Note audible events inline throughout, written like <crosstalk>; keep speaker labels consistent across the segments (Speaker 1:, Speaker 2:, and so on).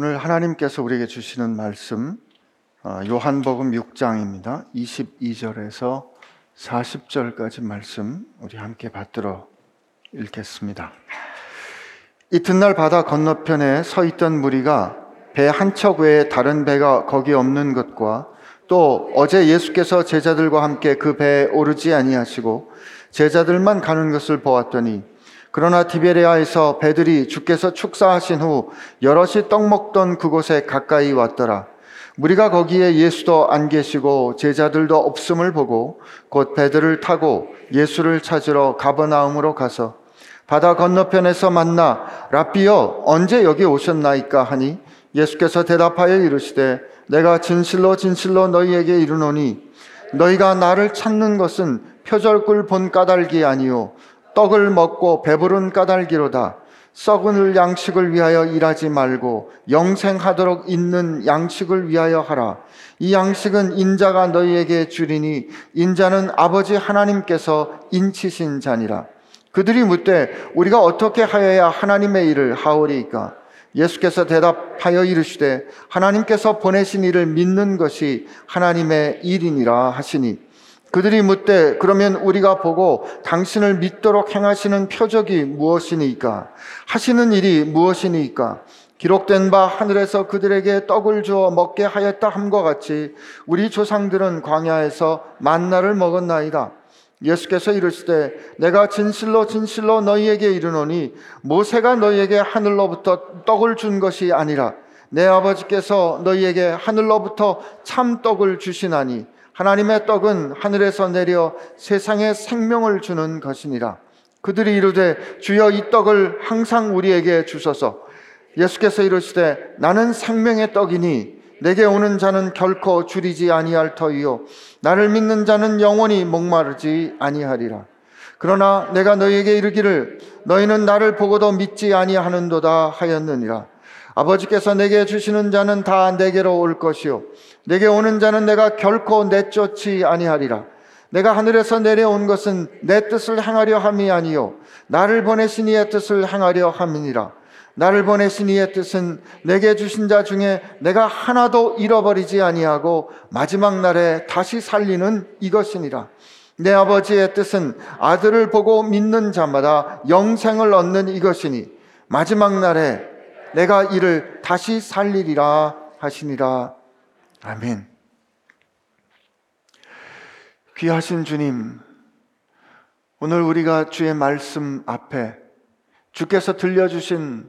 Speaker 1: 오늘 하나님께서 우리에게 주시는 말씀 어, 요한복음 6장입니다. 22절에서 40절까지 말씀 우리 함께 받들어 읽겠습니다. 이튿날 바다 건너편에 서 있던 무리가 배 한 척 외에 다른 배가 거기 없는 것과 또 어제 예수께서 제자들과 함께 그 배에 오르지 아니하시고 제자들만 가는 것을 보았더니 그러나 디베레아에서 배들이 주께서 축사하신 후 여럿이 떡 먹던 그곳에 가까이 왔더라. 무리가 거기에 예수도 안 계시고 제자들도 없음을 보고 곧 배들을 타고 예수를 찾으러 가버나움으로 가서 바다 건너편에서 만나 라비여 언제 여기 오셨나이까 하니 예수께서 대답하여 이르시되 내가 진실로 진실로 너희에게 이르노니 너희가 나를 찾는 것은 표절꿀 본 까닭이 아니요 떡을 먹고 배부른 까닭이로다. 썩은 양식을 위하여 일하지 말고 영생하도록 있는 양식을 위하여 하라. 이 양식은 인자가 너희에게 주리니 인자는 아버지 하나님께서 인치신 자니라. 그들이 묻되 우리가 어떻게 하여야 하나님의 일을 하오리까? 예수께서 대답하여 이르시되 하나님께서 보내신 일을 믿는 것이 하나님의 일이니라 하시니 그들이 묻되 그러면 우리가 보고 당신을 믿도록 행하시는 표적이 무엇이니까 하시는 일이 무엇이니까 기록된 바 하늘에서 그들에게 떡을 주어 먹게 하였다 함과 같이 우리 조상들은 광야에서 만나를 먹었나이다. 예수께서 이르시되 내가 진실로 진실로 너희에게 이르노니 모세가 너희에게 하늘로부터 떡을 준 것이 아니라 내 아버지께서 너희에게 하늘로부터 참 떡을 주시나니 하나님의 떡은 하늘에서 내려 세상에 생명을 주는 것이니라. 그들이 이르되 주여 이 떡을 항상 우리에게 주소서. 예수께서 이르시되 나는 생명의 떡이니 내게 오는 자는 결코 줄이지 아니할 터이요 나를 믿는 자는 영원히 목마르지 아니하리라. 그러나 내가 너희에게 이르기를 너희는 나를 보고도 믿지 아니하는도다 하였느니라. 아버지께서 내게 주시는 자는 다 내게로 올 것이요 내게 오는 자는 내가 결코 내쫓지 아니하리라. 내가 하늘에서 내려온 것은 내 뜻을 행하려 함이 아니요 나를 보내신 이의 뜻을 행하려 함이니라. 나를 보내신 이의 뜻은 내게 주신 자 중에 내가 하나도 잃어버리지 아니하고 마지막 날에 다시 살리는 이것이니라. 내 아버지의 뜻은 아들을 보고 믿는 자마다 영생을 얻는 이것이니 마지막 날에 내가 이를 다시 살리리라 하시니라. 아멘. 귀하신 주님, 오늘 우리가 주의 말씀 앞에 주께서 들려주신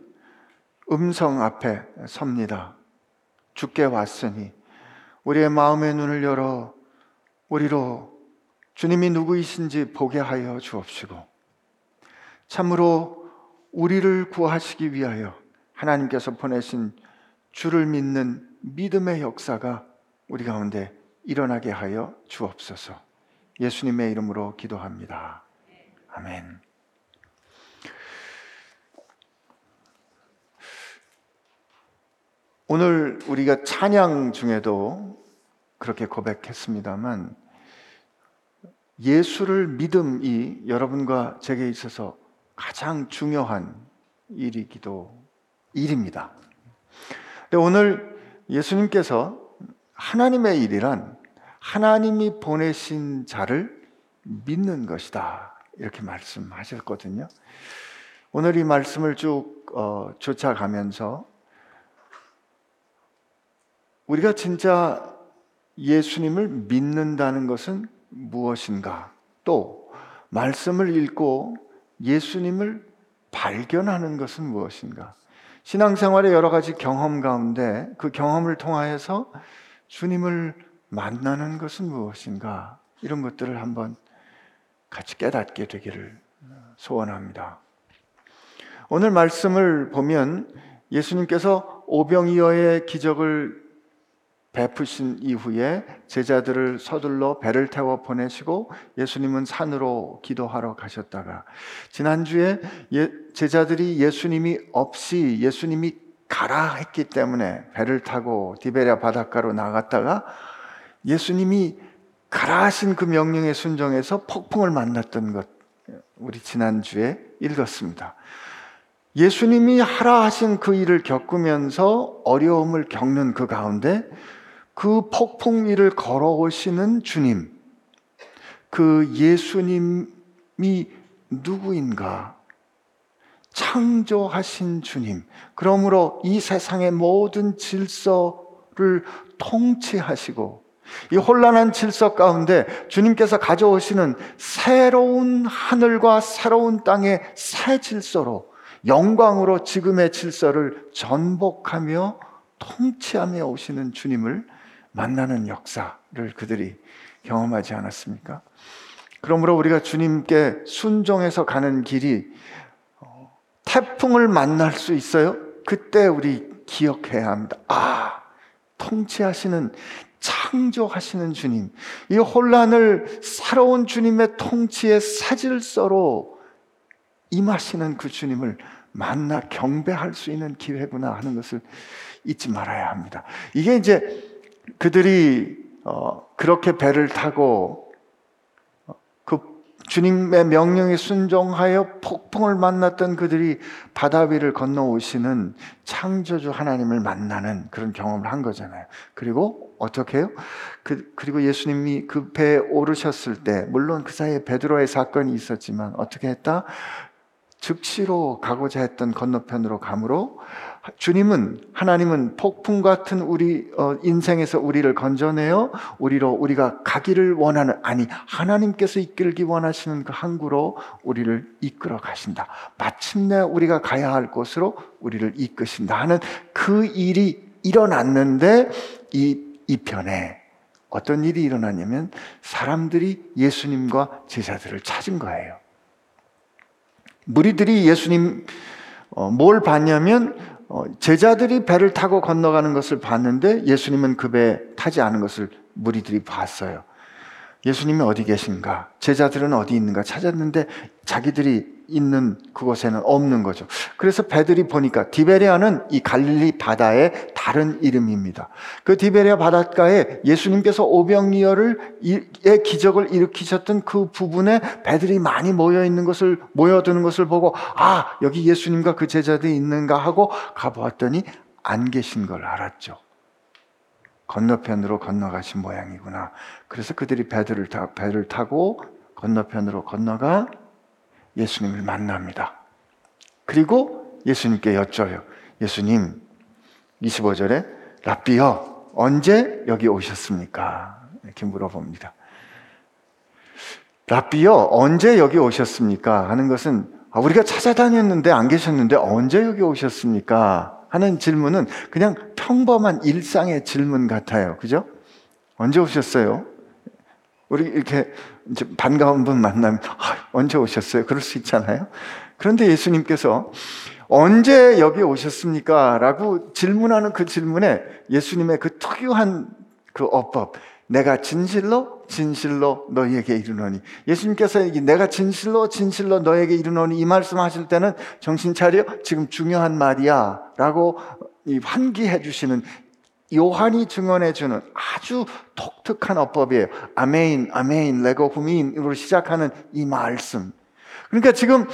Speaker 1: 음성 앞에 섭니다. 주께 왔으니 우리의 마음의 눈을 열어 우리로 주님이 누구이신지 보게 하여 주옵시고 참으로 우리를 구하시기 위하여 하나님께서 보내신 주를 믿는 믿음의 역사가 우리 가운데 일어나게 하여 주옵소서. 예수님의 이름으로 기도합니다. 아멘. 오늘 우리가 찬양 중에도 그렇게 고백했습니다만 예수를 믿음이 여러분과 제게 있어서 가장 중요한 일이기도 일입니다. 근데 오늘 예수님께서 하나님의 일이란 하나님이 보내신 자를 믿는 것이다. 이렇게 말씀하셨거든요. 오늘 이 말씀을 쭉 어, 쫓아가면서 우리가 진짜 예수님을 믿는다는 것은 무엇인가? 또 말씀을 읽고 예수님을 발견하는 것은 무엇인가? 신앙생활의 여러 가지 경험 가운데 그 경험을 통하여서 주님을 만나는 것은 무엇인가? 이런 것들을 한번 같이 깨닫게 되기를 소원합니다. 오늘 말씀을 보면 예수님께서 오병이어의 기적을 베푸신 이후에 제자들을 서둘러 배를 태워 보내시고 예수님은 산으로 기도하러 가셨다가 지난주에 예, 제자들이 예수님이 없이 예수님이 가라 했기 때문에 배를 타고 디베랴 바닷가로 나갔다가 예수님이 가라 하신 그 명령에 순종해서 폭풍을 만났던 것 우리 지난주에 읽었습니다. 예수님이 하라 하신 그 일을 겪으면서 어려움을 겪는 그 가운데 그 폭풍 위를 걸어오시는 주님, 그 예수님이 누구인가? 창조하신 주님. 그러므로 이 세상의 모든 질서를 통치하시고 이 혼란한 질서 가운데 주님께서 가져오시는 새로운 하늘과 새로운 땅의 새 질서로 영광으로 지금의 질서를 전복하며 통치하며 오시는 주님을 만나는 역사를 그들이 경험하지 않았습니까? 그러므로 우리가 주님께 순종해서 가는 길이 어, 태풍을 만날 수 있어요. 그때 우리 기억해야 합니다. 아, 통치하시는 창조하시는 주님, 이 혼란을 새로운 주님의 통치의 사질서로 임하시는 그 주님을 만나 경배할 수 있는 기회구나 하는 것을 잊지 말아야 합니다. 이게 이제 그들이 어, 그렇게 배를 타고 어, 그 주님의 명령에 순종하여 폭풍을 만났던 그들이 바다 위를 건너오시는 창조주 하나님을 만나는 그런 경험을 한 거잖아요. 그리고 어떻게 해요? 그, 그리고 예수님이 그 배에 오르셨을 때, 물론 그 사이에 베드로의 사건이 있었지만, 어떻게 했다? 즉시로 가고자 했던 건너편으로 가므로 주님은 하나님은 폭풍 같은 우리 어, 인생에서 우리를 건져내어 우리로 우리가 가기를 원하는 아니 하나님께서 이끌기 원하시는 그 항구로 우리를 이끌어 가신다. 마침내 우리가 가야 할 곳으로 우리를 이끄신다 하는 그 일이 일어났는데 이 이편에 어떤 일이 일어나냐면 사람들이 예수님과 제자들을 찾은 거예요. 무리들이 예수님 어, 뭘 봤냐면 어, 제자들이 배를 타고 건너가는 것을 봤는데 예수님은 그 배에 타지 않은 것을 무리들이 봤어요. 예수님이 어디 계신가? 제자들은 어디 있는가 찾았는데 자기들이 있는 그곳에는 없는 거죠. 그래서 배들이 보니까 디베리아는 이 갈릴리 바다의 다른 이름입니다. 그 디베리아 바닷가에 예수님께서 오병이어를 의 기적을 일으키셨던 그 부분에 배들이 많이 모여 있는 것을 모여드는 것을 보고 아 여기 예수님과 그 제자들이 있는가 하고 가보았더니 안 계신 걸 알았죠. 건너편으로 건너가신 모양이구나. 그래서 그들이 배들을 타, 배를 타고 건너편으로 건너가 예수님을 만납니다. 그리고 예수님께 여쭤요. 예수님, 25절에 라비여, 언제 여기 오셨습니까? 이렇게 물어봅니다. 라비여, 언제 여기 오셨습니까? 하는 것은 아, 우리가 찾아다녔는데 안 계셨는데 언제 여기 오셨습니까? 하는 질문은 그냥 평범한 일상의 질문 같아요. 그죠? 언제 오셨어요? 우리 이렇게 반가운 분 만나면 아, 언제 오셨어요? 그럴 수 있잖아요. 그런데 예수님께서 언제 여기 오셨습니까? 라고 질문하는 그 질문에 예수님의 그 특유한 그 어법, 내가 진실로 진실로 너희에게 이르노니 예수님께서 내가 진실로 진실로 너에게 이르노니 이 말씀하실 때는 정신 차려 지금 중요한 말이야 라고 환기해 주시는 요한이 증언해 주는 아주 독특한 어법이에요. 아멘, 아멘, 레고 후민으로 시작하는 이 말씀. 그러니까 지금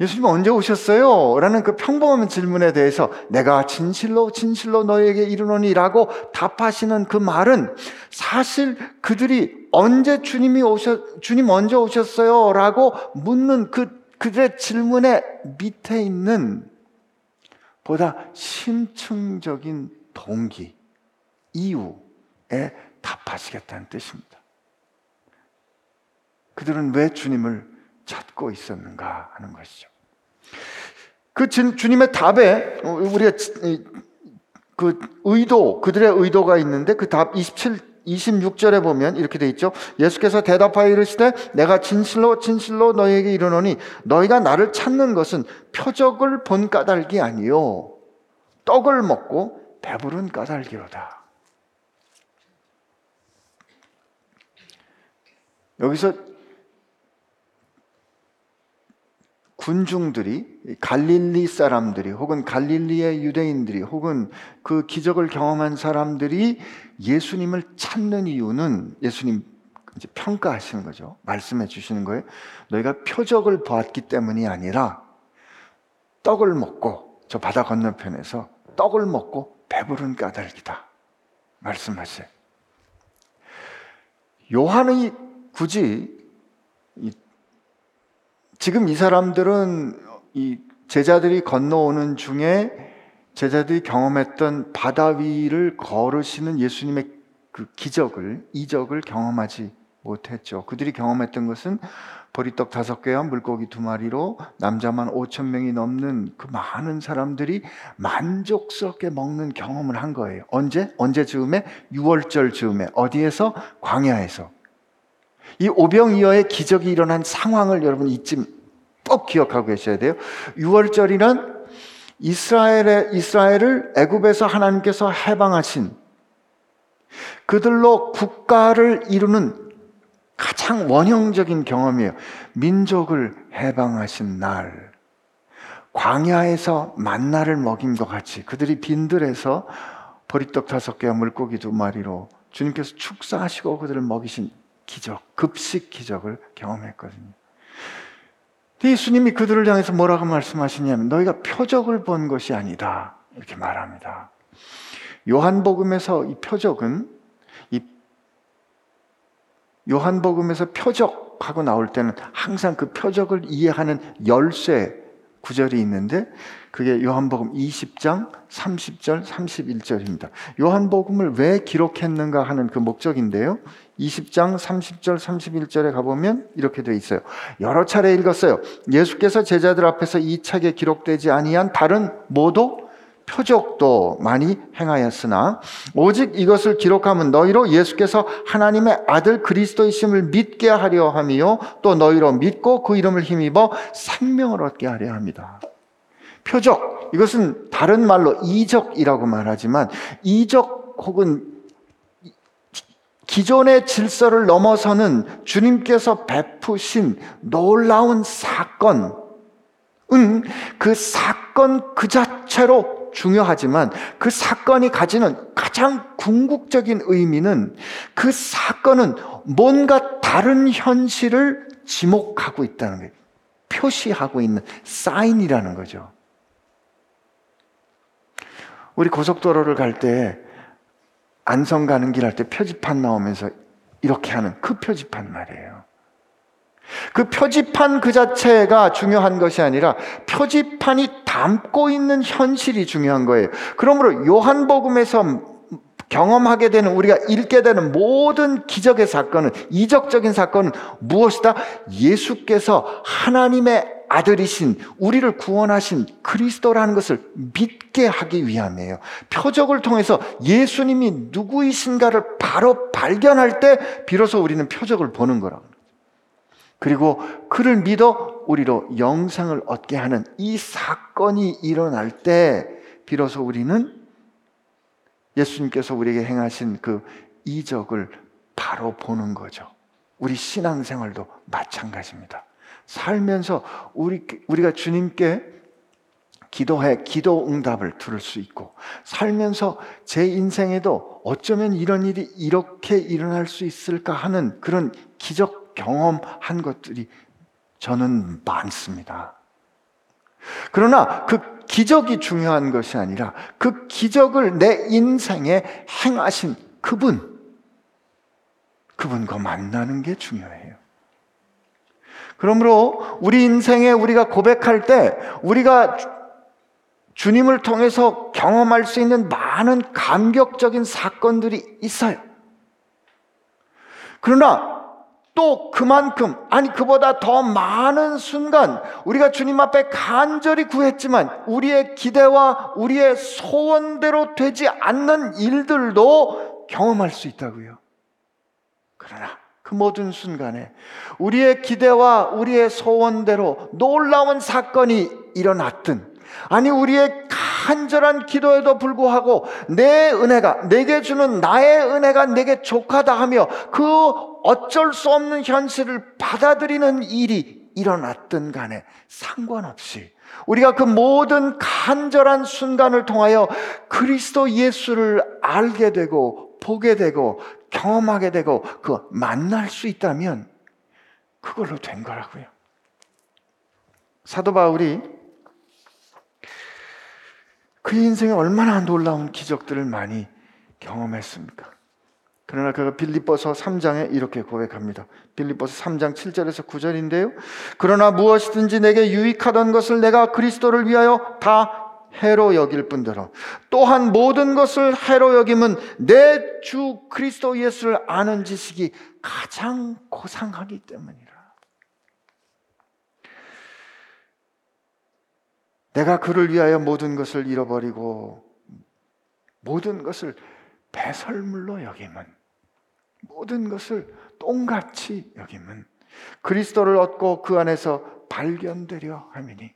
Speaker 1: 예수님 언제 오셨어요? 라는 그 평범한 질문에 대해서 내가 진실로 진실로 너에게 이르노니 라고 답하시는 그 말은 사실 그들이 언제 주님이 오셨, 주님 언제 오셨어요? 라고 묻는 그, 그들의 질문의 밑에 있는 보다 심층적인 동기, 이유에 답하시겠다는 뜻입니다. 그들은 왜 주님을 찾고 있었는가 하는 것이죠. 그 주님의 답에 우리가 그 의도, 그들의 의도가 있는데 그 답 27, 26절에 보면 이렇게 돼 있죠. 예수께서 대답하여 이르시되 내가 진실로 진실로 너희에게 이르노니 너희가 나를 찾는 것은 표적을 본 까닭이 아니요 떡을 먹고 배부른 까닭이로다. 여기서 군중들이 갈릴리 사람들이 혹은 갈릴리의 유대인들이 혹은 그 기적을 경험한 사람들이 예수님을 찾는 이유는 예수님 이제 평가하시는 거죠. 말씀해 주시는 거예요. 너희가 표적을 보았기 때문이 아니라 떡을 먹고 저 바다 건너편에서 떡을 먹고 배부른 까닭이다. 말씀하세요. 요한이 굳이 이, 지금 이 사람들은 이 제자들이 건너오는 중에 제자들이 경험했던 바다 위를 걸으시는 예수님의 그 기적을 이적을 경험하지 못했죠. 그들이 경험했던 것은 보리떡 다섯 개와 물고기 두 마리로 남자만 5천 명이 넘는 그 많은 사람들이 만족스럽게 먹는 경험을 한 거예요. 언제? 언제 즈음에? 6월절 즈음에 어디에서? 광야에서. 이 오병이어의 기적이 일어난 상황을 여러분 잊지 꼭 기억하고 계셔야 돼요. 6월절이란 이스라엘의 이스라엘을 애굽에서 하나님께서 해방하신 그들로 국가를 이루는 가장 원형적인 경험이에요. 민족을 해방하신 날. 광야에서 만나를 먹임과 같이 그들이 빈들에서 보리떡 다섯 개와 물고기 두 마리로 주님께서 축사하시고 그들을 먹이신 기적, 급식 기적을 경험했거든요. 예수님이 그들을 향해서 뭐라고 말씀하시냐면 너희가 표적을 본 것이 아니다. 이렇게 말합니다. 요한복음에서 이 표적은 요한복음에서 표적하고 나올 때는 항상 그 표적을 이해하는 열쇠 구절이 있는데 그게 요한복음 20장 30절 31절입니다. 요한복음을 왜 기록했는가 하는 그 목적인데요. 20장 30절 31절에 가보면 이렇게 되어 있어요. 여러 차례 읽었어요. 예수께서 제자들 앞에서 이 책에 기록되지 아니한 다른 모두 표적도 많이 행하였으나 오직 이것을 기록하면 너희로 예수께서 하나님의 아들 그리스도이심을 믿게 하려 함이요 또 너희로 믿고 그 이름을 힘입어 생명을 얻게 하려 합니다. 표적 이것은 다른 말로 이적이라고 말하지만 이적 혹은 기존의 질서를 넘어서는 주님께서 베푸신 놀라운 사건은 그 사건 그 자체로 중요하지만 그 사건이 가지는 가장 궁극적인 의미는 그 사건은 뭔가 다른 현실을 지목하고 있다는 거예요. 표시하고 있는 사인이라는 거죠. 우리 고속도로를 갈 때 안성 가는 길 할 때 표지판 나오면서 이렇게 하는 그 표지판 말이에요. 그 표지판 그 자체가 중요한 것이 아니라 표지판이 담고 있는 현실이 중요한 거예요. 그러므로 요한복음에서 경험하게 되는 우리가 읽게 되는 모든 기적의 사건은 이적적인 사건은 무엇이다? 예수께서 하나님의 아들이신 우리를 구원하신 그리스도라는 것을 믿게 하기 위함이에요. 표적을 통해서 예수님이 누구이신가를 바로 발견할 때 비로소 우리는 표적을 보는 거라고. 그리고 그를 믿어 우리로 영상을 얻게 하는 이 사건이 일어날 때 비로소 우리는 예수님께서 우리에게 행하신 그 이적을 바로 보는 거죠. 우리 신앙생활도 마찬가지입니다. 살면서 우리, 우리가 주님께 기도해 기도 응답을 들을 수 있고 살면서 제 인생에도 어쩌면 이런 일이 이렇게 일어날 수 있을까 하는 그런 기적 경험한 것들이 저는 많습니다. 그러나 그 기적이 중요한 것이 아니라 그 기적을 내 인생에 행하신 그분, 그분과 만나는 게 중요해요. 그러므로 우리 인생에 우리가 고백할 때 우리가 주님을 통해서 경험할 수 있는 많은 감격적인 사건들이 있어요. 그러나 또 그만큼, 아니, 그보다 더 많은 순간, 우리가 주님 앞에 간절히 구했지만, 우리의 기대와 우리의 소원대로 되지 않는 일들도 경험할 수 있다고요. 그러나, 그 모든 순간에, 우리의 기대와 우리의 소원대로 놀라운 사건이 일어났든, 아니, 우리의 간절한 기도에도 불구하고 내 은혜가, 내게 주는 나의 은혜가 내게 족하다 하며 그 어쩔 수 없는 현실을 받아들이는 일이 일어났든 간에 상관없이 우리가 그 모든 간절한 순간을 통하여 그리스도 예수를 알게 되고 보게 되고 경험하게 되고 그 만날 수 있다면 그걸로 된 거라고요. 사도 바울이 그의 인생에 얼마나 놀라운 기적들을 많이 경험했습니까? 그러나 그가 빌립보서 3장에 이렇게 고백합니다. 빌립보서 3장 7절에서 9절인데요. 그러나 무엇이든지 내게 유익하던 것을 내가 그리스도를 위하여 다 해로 여길 뿐더러 또한 모든 것을 해로 여김은 내 주 그리스도 예수를 아는 지식이 가장 고상하기 때문이라. 내가 그를 위하여 모든 것을 잃어버리고 모든 것을 배설물로 여김은 모든 것을 똥같이 여김은 그리스도를 얻고 그 안에서 발견되려 함이니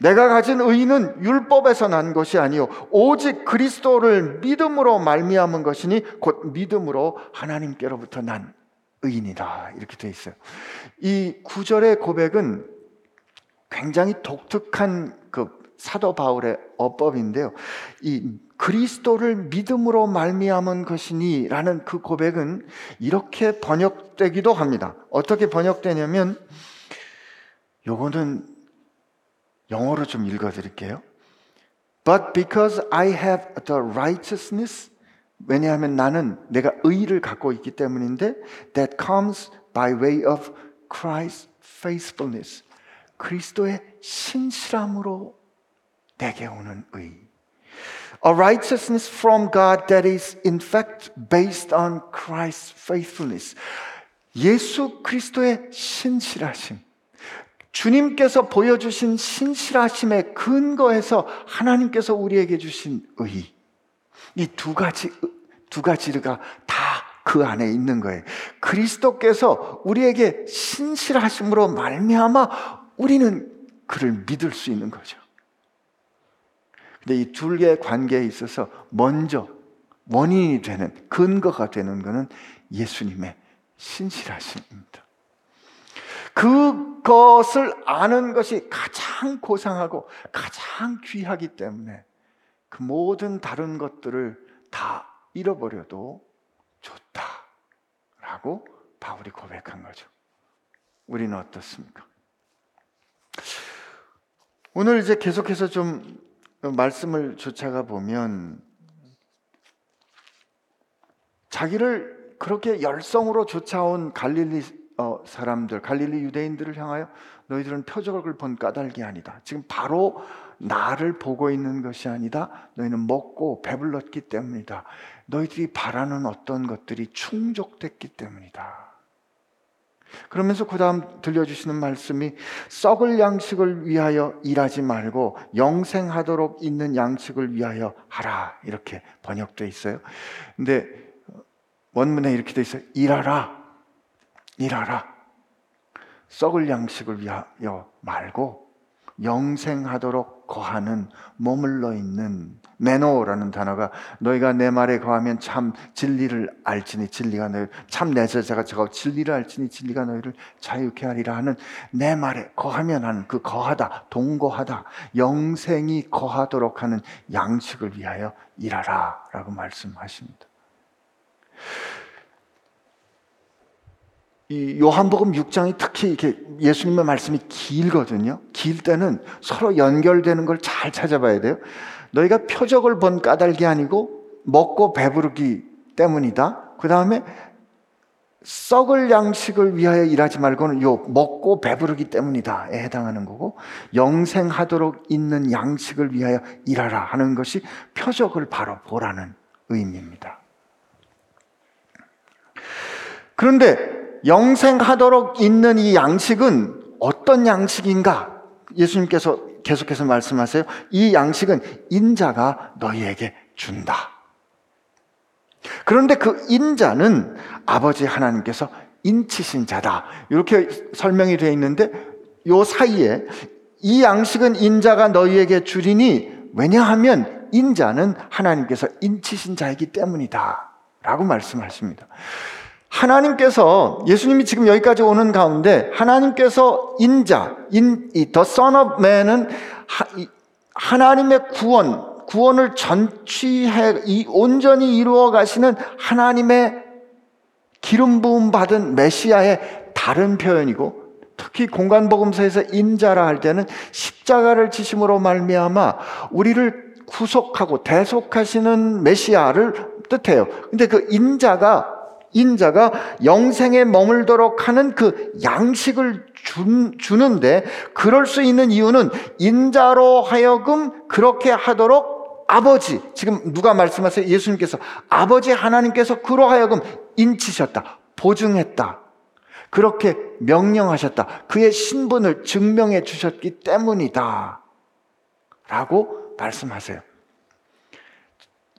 Speaker 1: 내가 가진 의는 율법에서 난 것이 아니요 오직 그리스도를 믿음으로 말미암은 것이니 곧 믿음으로 하나님께로부터 난 의인이다 이렇게 돼 있어요. 이 구절의 고백은 굉장히 독특한 그 사도 바울의 어법인데요. 이 그리스도를 믿음으로 말미암은 것이니라는 그 고백은 이렇게 번역되기도 합니다. 어떻게 번역되냐면 요거는 영어로 좀 읽어 드릴게요. But because I have the righteousness 왜냐하면 나는 내가 의를 갖고 있기 때문인데 that comes by way of Christ's faithfulness. 그리스도의 신실함으로 내게 오는 의. A righteousness from God that is in fact based on Christ's faithfulness. 예수 그리스도의 신실하심. 주님께서 보여주신 신실하심의 근거에서 하나님께서 우리에게 주신 의. 이 두 가지, 두 가지가 다 그 안에 있는 거예요. 그리스도께서 우리에게 신실하심으로 말미암아 우리는 그를 믿을 수 있는 거죠. 근데 이둘 개의 관계에 있어서 먼저 원인이 되는 근거가 되는 것은 예수님의 신실하심입니다. 그것을 아는 것이 가장 고상하고 가장 귀하기 때문에 그 모든 다른 것들을 다 잃어버려도 좋다 라고 바울이 고백한 거죠. 우리는 어떻습니까? 오늘 이제 계속해서 좀 말씀을 쫓아가 보면 자기를 그렇게 열성으로 쫓아온 갈릴리 어, 사람들, 갈릴리 유대인들을 향하여 너희들은 표적을 본 까닭이 아니다. 지금 바로 나를 보고 있는 것이 아니다. 너희는 먹고 배불렀기 때문이다. 너희들이 바라는 어떤 것들이 충족됐기 때문이다. 그러면서 그 다음 들려주시는 말씀이 썩을 양식을 위하여 일하지 말고 영생하도록 있는 양식을 위하여 하라. 이렇게 번역되어 있어요. 근데 원문에 이렇게 되어 있어요. 일하라. 일하라. 썩을 양식을 위하여 말고 영생하도록 거하는 머물러 있는 매노라는 단어가 너희가 내 말에 거하면 참 진리를 알지니 진리가 너희 참내 제자가 저가 진리를 알지니 진리가 너희를 자유케 하리라 하는 내 말에 거하면 하는 그 거하다 동거하다 영생이 거하도록 하는 양식을 위하여 일하라라고 말씀하십니다. 이 요한복음 6장이 특히 이렇게 예수님의 말씀이 길거든요. 길 때는 서로 연결되는 걸 잘 찾아봐야 돼요. 너희가 표적을 본 까닭이 아니고 먹고 배부르기 때문이다. 그 다음에 썩을 양식을 위하여 일하지 말고는 요 먹고 배부르기 때문이다에 해당하는 거고 영생하도록 있는 양식을 위하여 일하라 하는 것이 표적을 바로 보라는 의미입니다. 그런데 영생하도록 있는 이 양식은 어떤 양식인가? 예수님께서 계속해서 말씀하세요. 이 양식은 인자가 너희에게 준다. 그런데 그 인자는 아버지 하나님께서 인치신 자다. 이렇게 설명이 되어 있는데 요 사이에 이 양식은 인자가 너희에게 주리니 왜냐하면 인자는 하나님께서 인치신 자이기 때문이다. 라고 말씀하십니다. 하나님께서 예수님이 지금 여기까지 오는 가운데 하나님께서 인자, 인, 이 Man은 하, 하나님의 구원, 구원을 전취해 이 온전히 이루어 가시는 하나님의 기름 부음 받은 메시아의 다른 표현이고 특히 공간복음서에서 인자라 할 때는 십자가를 지심으로 말미암아 우리를 구속하고 대속하시는 메시아를 뜻해요. 근데 그 인자가 인자가 영생에 머물도록 하는 그 양식을 준, 주는데 그럴 수 있는 이유는 인자로 하여금 그렇게 하도록 아버지 지금 누가 말씀하세요? 예수님께서 아버지 하나님께서 그로 하여금 인치셨다. 보증했다. 그렇게 명령하셨다. 그의 신분을 증명해 주셨기 때문이다. 라고 말씀하세요.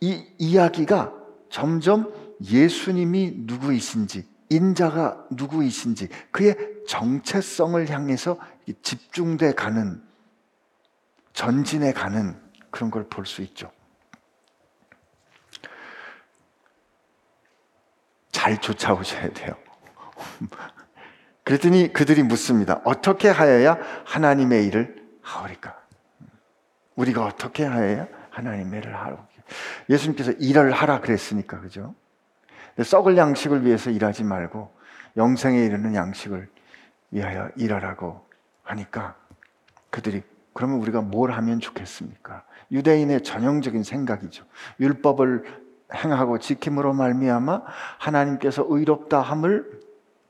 Speaker 1: 이 이야기가 점점 예수님이 누구이신지, 인자가 누구이신지, 그의 정체성을 향해서 집중돼 가는, 전진해 가는 그런 걸 볼 수 있죠. 잘 쫓아오셔야 돼요. <laughs> 그랬더니 그들이 묻습니다. 어떻게 하여야 하나님의 일을 하오리까? 우리가 어떻게 하여야 하나님의 일을 하오 예수님께서 일을 하라 그랬으니까, 그죠? 썩을 양식을 위해서 일하지 말고 영생에 이르는 양식을 위하여 일하라고 하니까 그들이 그러면 우리가 뭘 하면 좋겠습니까? 유대인의 전형적인 생각이죠. 율법을 행하고 지킴으로 말미암아 하나님께서 의롭다 함을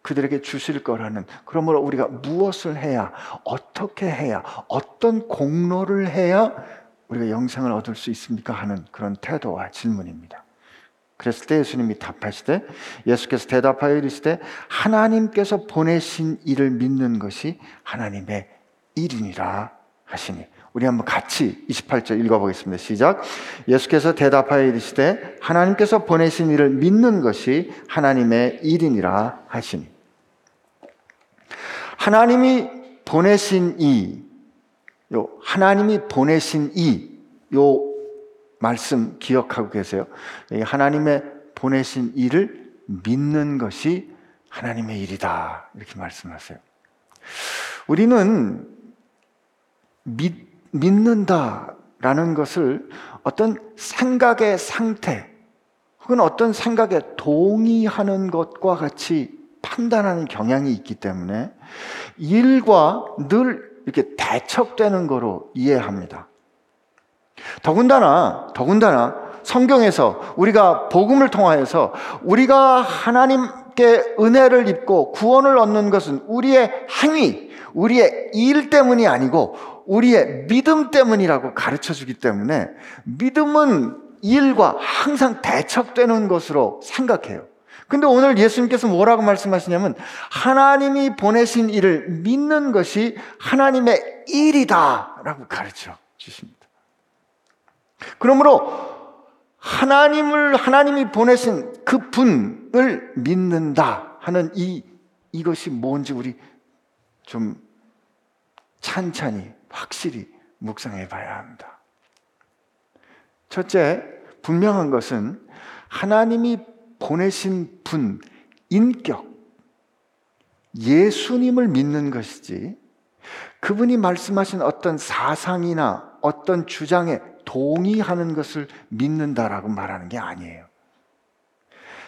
Speaker 1: 그들에게 주실 거라는 그러므로 우리가 무엇을 해야 어떻게 해야 어떤 공로를 해야 우리가 영생을 얻을 수 있습니까 하는 그런 태도와 질문입니다. 그랬을 때 예수님이 답하시되 예수께서 대답하여 이르시되 하나님께서 보내신 일을 믿는 것이 하나님의 일이니라 하시니 우리 한번 같이 28절 읽어보겠습니다. 시작. 예수께서 대답하여 이르시되 하나님께서 보내신 일을 믿는 것이 하나님의 일이니라 하시니 하나님이 보내신 이, 요 하나님이 보내신 이, 요 말씀 기억하고 계세요? 하나님의 보내신 일을 믿는 것이 하나님의 일이다. 이렇게 말씀하세요. 우리는 믿, 믿는다라는 것을 어떤 생각의 상태 혹은 어떤 생각에 동의하는 것과 같이 판단하는 경향이 있기 때문에 일과 늘 이렇게 대척되는 거로 이해합니다. 더군다나, 더군다나 성경에서 우리가 복음을 통하여서 우리가 하나님께 은혜를 입고 구원을 얻는 것은 우리의 행위, 우리의 일 때문이 아니고 우리의 믿음 때문이라고 가르쳐 주기 때문에 믿음은 일과 항상 대척되는 것으로 생각해요. 근데 오늘 예수님께서 뭐라고 말씀하시냐면 하나님이 보내신 일을 믿는 것이 하나님의 일이다라고 가르쳐 주십니다. 그러므로 하나님을 하나님이 보내신 그 분을 믿는다 하는 이 이것이 뭔지 우리 좀 찬찬히 확실히 묵상해 봐야 합니다. 첫째, 분명한 것은 하나님이 보내신 분, 인격, 예수님을 믿는 것이지 그분이 말씀하신 어떤 사상이나 어떤 주장에 동의하는 것을 믿는다라고 말하는 게 아니에요.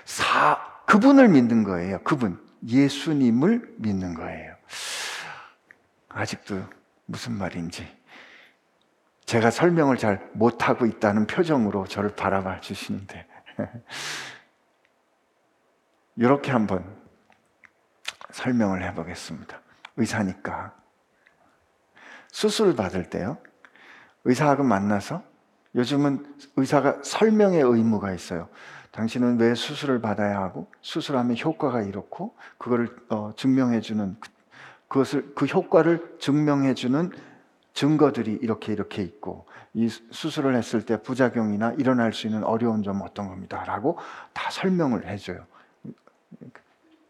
Speaker 1: 사, 그분을 믿는 거예요. 그분. 예수님을 믿는 거예요. 아직도 무슨 말인지 제가 설명을 잘 못하고 있다는 표정으로 저를 바라봐 주시는데 <laughs> 이렇게 한번 설명을 해보겠습니다. 의사니까 수술 받을 때요 의사하고 만나서 요즘은 의사가 설명의 의무가 있어요. 당신은 왜 수술을 받아야 하고 수술하면 효과가 이렇고 그거를 어, 증명해 주는 그, 그것을 그 효과를 증명해 주는 증거들이 이렇게 이렇게 있고 이 수술을 했을 때 부작용이나 일어날 수 있는 어려운 점 어떤 겁니다라고 다 설명을 해 줘요.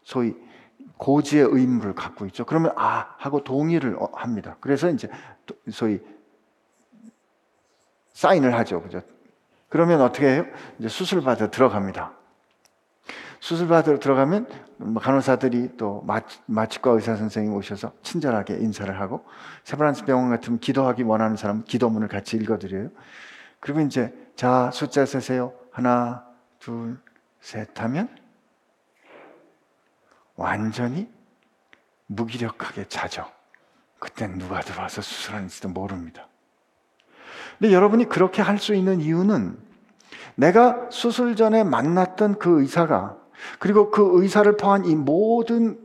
Speaker 1: 소위 고지의 의무를 갖고 있죠. 그러면 아 하고 동의를 어, 합니다. 그래서 이제 소위 사인을 하죠. 그죠? 그러면 어떻게 해요? 이제 수술 받으러 들어갑니다. 수술 받으러 들어가면 뭐 간호사들이 또 마취과 의사 선생님 오셔서 친절하게 인사를 하고 세브란스 병원 같으면 기도하기 원하는 사람 기도문을 같이 읽어드려요. 그리고 이제 자 숫자 세세요. 하나, 둘, 셋 하면 완전히 무기력하게 자죠. 그땐 누가 들어와서 수술하는지도 모릅니다. 근데 여러분이 그렇게 할 수 있는 이유는 내가 수술 전에 만났던 그 의사가 그리고 그 의사를 포함한 이 모든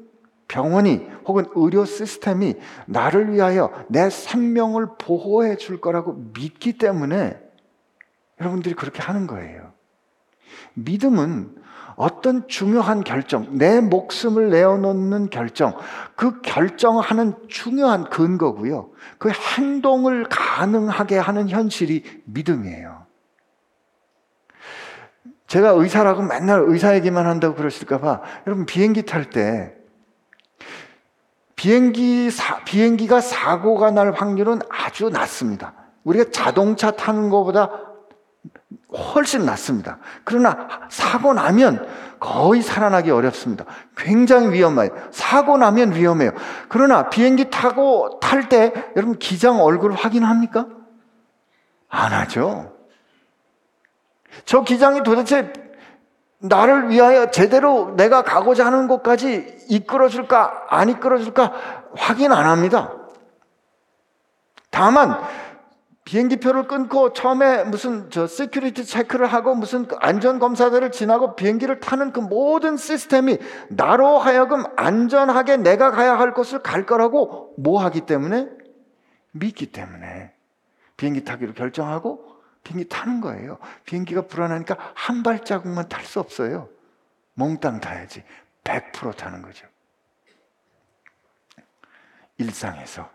Speaker 1: 병원이 혹은 의료 시스템이 나를 위하여 내 생명을 보호해 줄 거라고 믿기 때문에 여러분들이 그렇게 하는 거예요. 믿음은 어떤 중요한 결정, 내 목숨을 내어놓는 결정, 그 결정하는 중요한 근거고요. 그 행동을 가능하게 하는 현실이 믿음이에요. 제가 의사라고 맨날 의사 얘기만 한다고 그러실까봐 여러분 비행기 탈 때 비행기 사, 비행기가 사고가 날 확률은 아주 낮습니다. 우리가 자동차 타는 것보다 훨씬 낫습니다. 그러나 사고 나면 거의 살아나기 어렵습니다. 굉장히 위험해요. 사고 나면 위험해요. 그러나 비행기 타고 탈 때 여러분 기장 얼굴 확인합니까? 안 하죠. 저 기장이 도대체 나를 위하여 제대로 내가 가고자 하는 곳까지 이끌어줄까, 안 이끌어줄까 확인 안 합니다. 다만, 비행기표를 끊고 처음에 무슨 저 security check를 하고 무슨 그 안전 검사들을 지나고 비행기를 타는 그 모든 시스템이 나로 하여금 안전하게 내가 가야 할 곳을 갈 거라고 뭐 하기 때문에 믿기 때문에 비행기 타기로 결정하고 비행기 타는 거예요. 비행기가 불안하니까 한 발자국만 탈 수 없어요. 몽땅 타야지. 100% 타는 거죠. 일상에서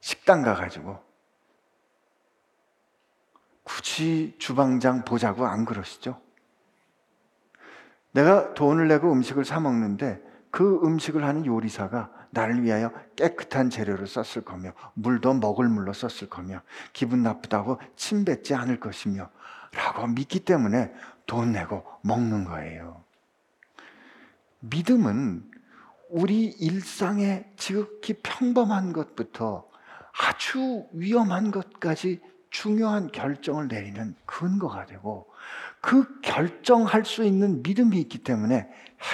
Speaker 1: 식당 가가지고 굳이 주방장 보자고 안 그러시죠? 내가 돈을 내고 음식을 사 먹는데 그 음식을 하는 요리사가 나를 위하여 깨끗한 재료를 썼을 거며 물도 먹을 물로 썼을 거며 기분 나쁘다고 침 뱉지 않을 것이며 라고 믿기 때문에 돈 내고 먹는 거예요. 믿음은 우리 일상의 지극히 평범한 것부터 아주 위험한 것까지 중요한 결정을 내리는 근거가 되고 그 결정할 수 있는 믿음이 있기 때문에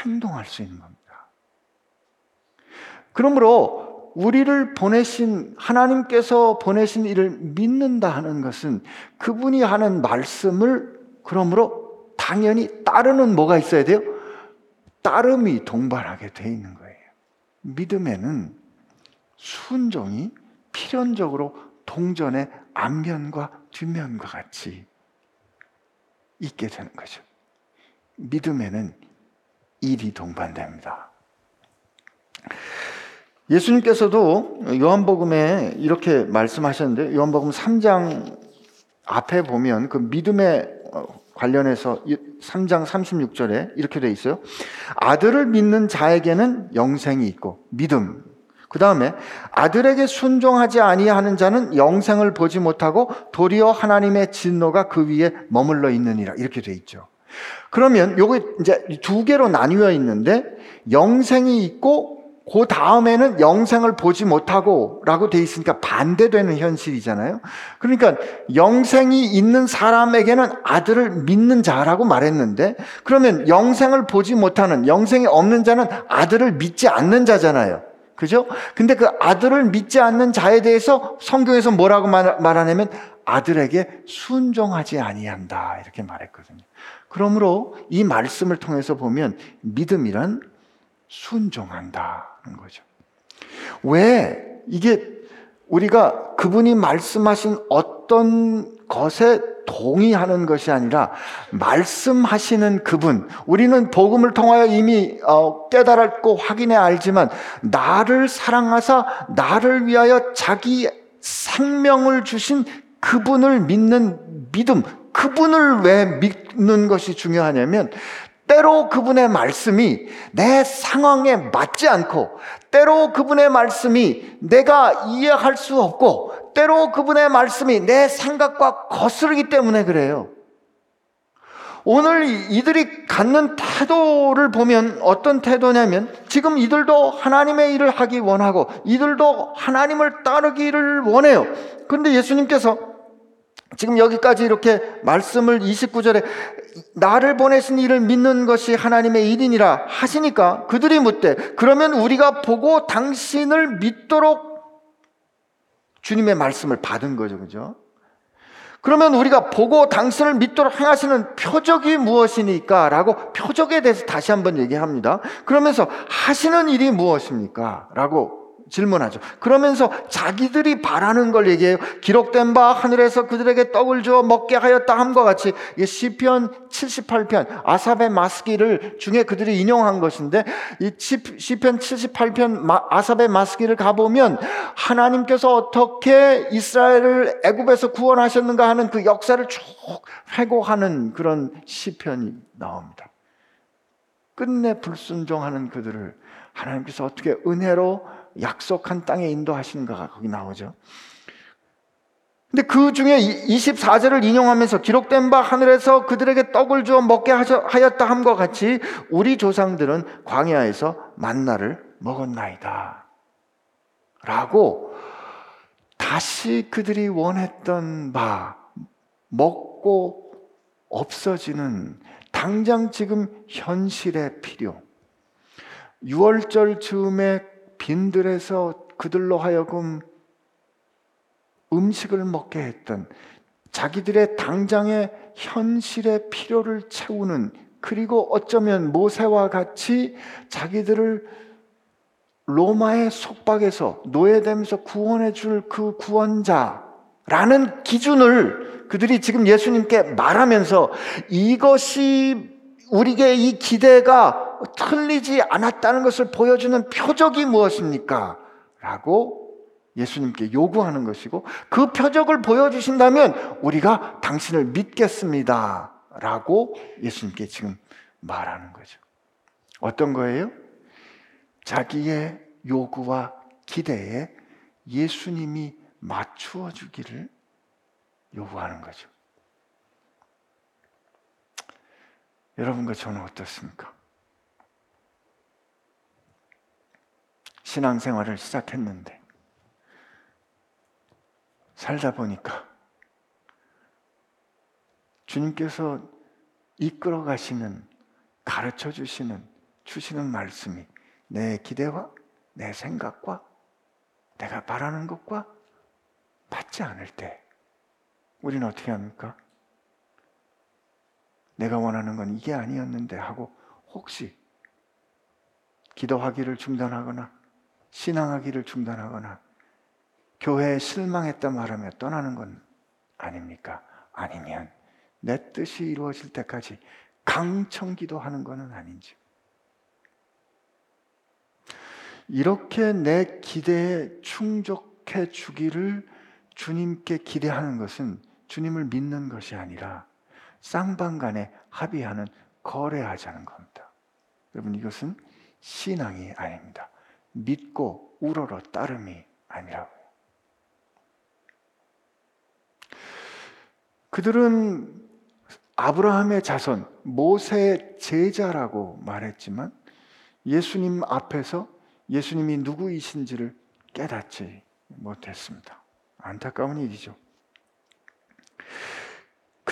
Speaker 1: 행동할 수 있는 겁니다. 그러므로 우리를 보내신 하나님께서 보내신 일을 믿는다 하는 것은 그분이 하는 말씀을 그러므로 당연히 따르는 뭐가 있어야 돼요? 따름이 동반하게 돼 있는 거예요. 믿음에는 순종이 필연적으로 동전의 앞면과 뒷면과 같이 있게 되는 거죠. 믿음에는 일이 동반됩니다. 예수님께서도 요한복음에 이렇게 말씀하셨는데 요한복음 3장 앞에 보면 그 믿음에 관련해서 3장 36절에 이렇게 돼 있어요. 아들을 믿는 자에게는 영생이 있고 믿음 그 다음에 아들에게 순종하지 아니하는 자는 영생을 보지 못하고 도리어 하나님의 진노가 그 위에 머물러 있느니라 이렇게 돼 있죠. 그러면 요거 이제 두 개로 나뉘어 있는데 영생이 있고 그 다음에는 영생을 보지 못하고 라고 돼 있으니까 반대되는 현실이잖아요. 그러니까 영생이 있는 사람에게는 아들을 믿는 자라고 말했는데 그러면 영생을 보지 못하는 영생이 없는 자는 아들을 믿지 않는 자잖아요. 그죠? 근데 그 아들을 믿지 않는 자에 대해서 성경에서 뭐라고 말하냐면 아들에게 순종하지 아니한다. 이렇게 말했거든요. 그러므로 이 말씀을 통해서 보면 믿음이란 순종한다는 거죠. 왜 이게 우리가 그분이 말씀하신 어떤 것에 동의하는 것이 아니라 말씀하시는 그분, 우리는 복음을 통하여 이미 어, 깨달았고 확인해 알지만 나를 사랑하사 나를 위하여 자기 생명을 주신 그분을 믿는 믿음, 그분을 왜 믿는 것이 중요하냐면 때로 그분의 말씀이 내 상황에 맞지 않고, 때로 그분의 말씀이 내가 이해할 수 없고, 때로 그분의 말씀이 내 생각과 거스르기 때문에 그래요. 오늘 이들이 갖는 태도를 보면 어떤 태도냐면 지금 이들도 하나님의 일을 하기 원하고 이들도 하나님을 따르기를 원해요. 그런데 예수님께서 지금 여기까지 이렇게 말씀을 29절에 나를 보내신 이를 믿는 것이 하나님의 일이니라 하시니까 그들이 묻되 그러면 우리가 보고 당신을 믿도록 주님의 말씀을 받은 거죠. 그죠? 그러면 우리가 보고 당신을 믿도록 행하시는 표적이 무엇이니까? 라고 표적에 대해서 다시 한번 얘기합니다. 그러면서 하시는 일이 무엇입니까? 라고 질문하죠. 그러면서 자기들이 바라는 걸 얘기해요. 기록된 바 하늘에서 그들에게 떡을 주어 먹게 하였다 함과 같이 시편 78편 아삽의 마스기를 중에 그들이 인용한 것인데 이 시편 78편 아삽의 마스기를 가보면 하나님께서 어떻게 이스라엘을 애굽에서 구원하셨는가 하는 그 역사를 쭉 회고하는 그런 시편이 나옵니다. 끝내 불순종하는 그들을 하나님께서 어떻게 은혜로 약속한 땅에 인도하시는가가 거기 나오죠. 근데 그 중에 24절을 인용하면서 기록된 바 하늘에서 그들에게 떡을 주어 먹게 하였다 함과 같이 우리 조상들은 광야에서 만나를 먹었나이다. 라고 다시 그들이 원했던 바 먹고 없어지는 당장 지금 현실의 필요. 6월절 즈음에 빈들에서 그들로 하여금 음식을 먹게 했던 자기들의 당장의 현실의 필요를 채우는 그리고 어쩌면 모세와 같이 자기들을 로마의 속박에서 노예되면서 구원해 줄 그 구원자라는 기준을 그들이 지금 예수님께 말하면서 이것이 우리에게 이 기대가 틀리지 않았다는 것을 보여주는 표적이 무엇입니까? 라고 예수님께 요구하는 것이고 그 표적을 보여주신다면 우리가 당신을 믿겠습니다. 라고 예수님께 지금 말하는 거죠. 어떤 거예요? 자기의 요구와 기대에 예수님이 맞추어 주기를 요구하는 거죠. 여러분과 저는 어떻습니까? 신앙생활을 시작했는데 살다 보니까 주님께서 이끌어 가시는 가르쳐 주시는 주시는 말씀이 내 기대와 내 생각과 내가 바라는 것과 맞지 않을 때 우리는 어떻게 합니까? 내가 원하는 건 이게 아니었는데 하고 혹시 기도하기를 중단하거나 신앙하기를 중단하거나 교회에 실망했다 말하며 떠나는 건 아닙니까? 아니면 내 뜻이 이루어질 때까지 강청 기도 하는 것은 아닌지. 이렇게 내 기대에 충족해 주기를 주님께 기대하는 것은 주님을 믿는 것이 아니라 쌍방간에 합의하는 거래하자는 겁니다. 여러분 이것은 신앙이 아닙니다. 믿고 우러러 따름이 아니라고요. 그들은 아브라함의 자손, 모세의 제자라고 말했지만 예수님 앞에서 예수님이 누구이신지를 깨닫지 못했습니다. 안타까운 일이죠.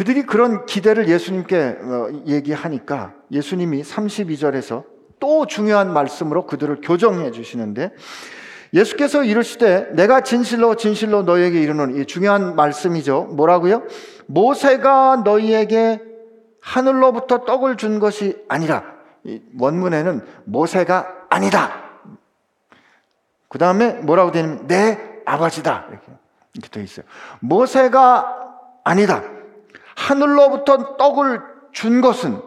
Speaker 1: 그들이 그런 기대를 예수님께 어, 얘기하니까 예수님이 32절에서 또 중요한 말씀으로 그들을 교정해 주시는데 예수께서 이르시되 내가 진실로 진실로 너희에게 이르노니 이 중요한 말씀이죠. 뭐라고요? 모세가 너희에게 하늘로부터 떡을 준 것이 아니라 원문에는 모세가 아니다. 그 다음에 뭐라고 되냐면 내 아버지다 이렇게, 이렇게 있어요. 모세가 아니다. 하늘로부터 떡을 준 것은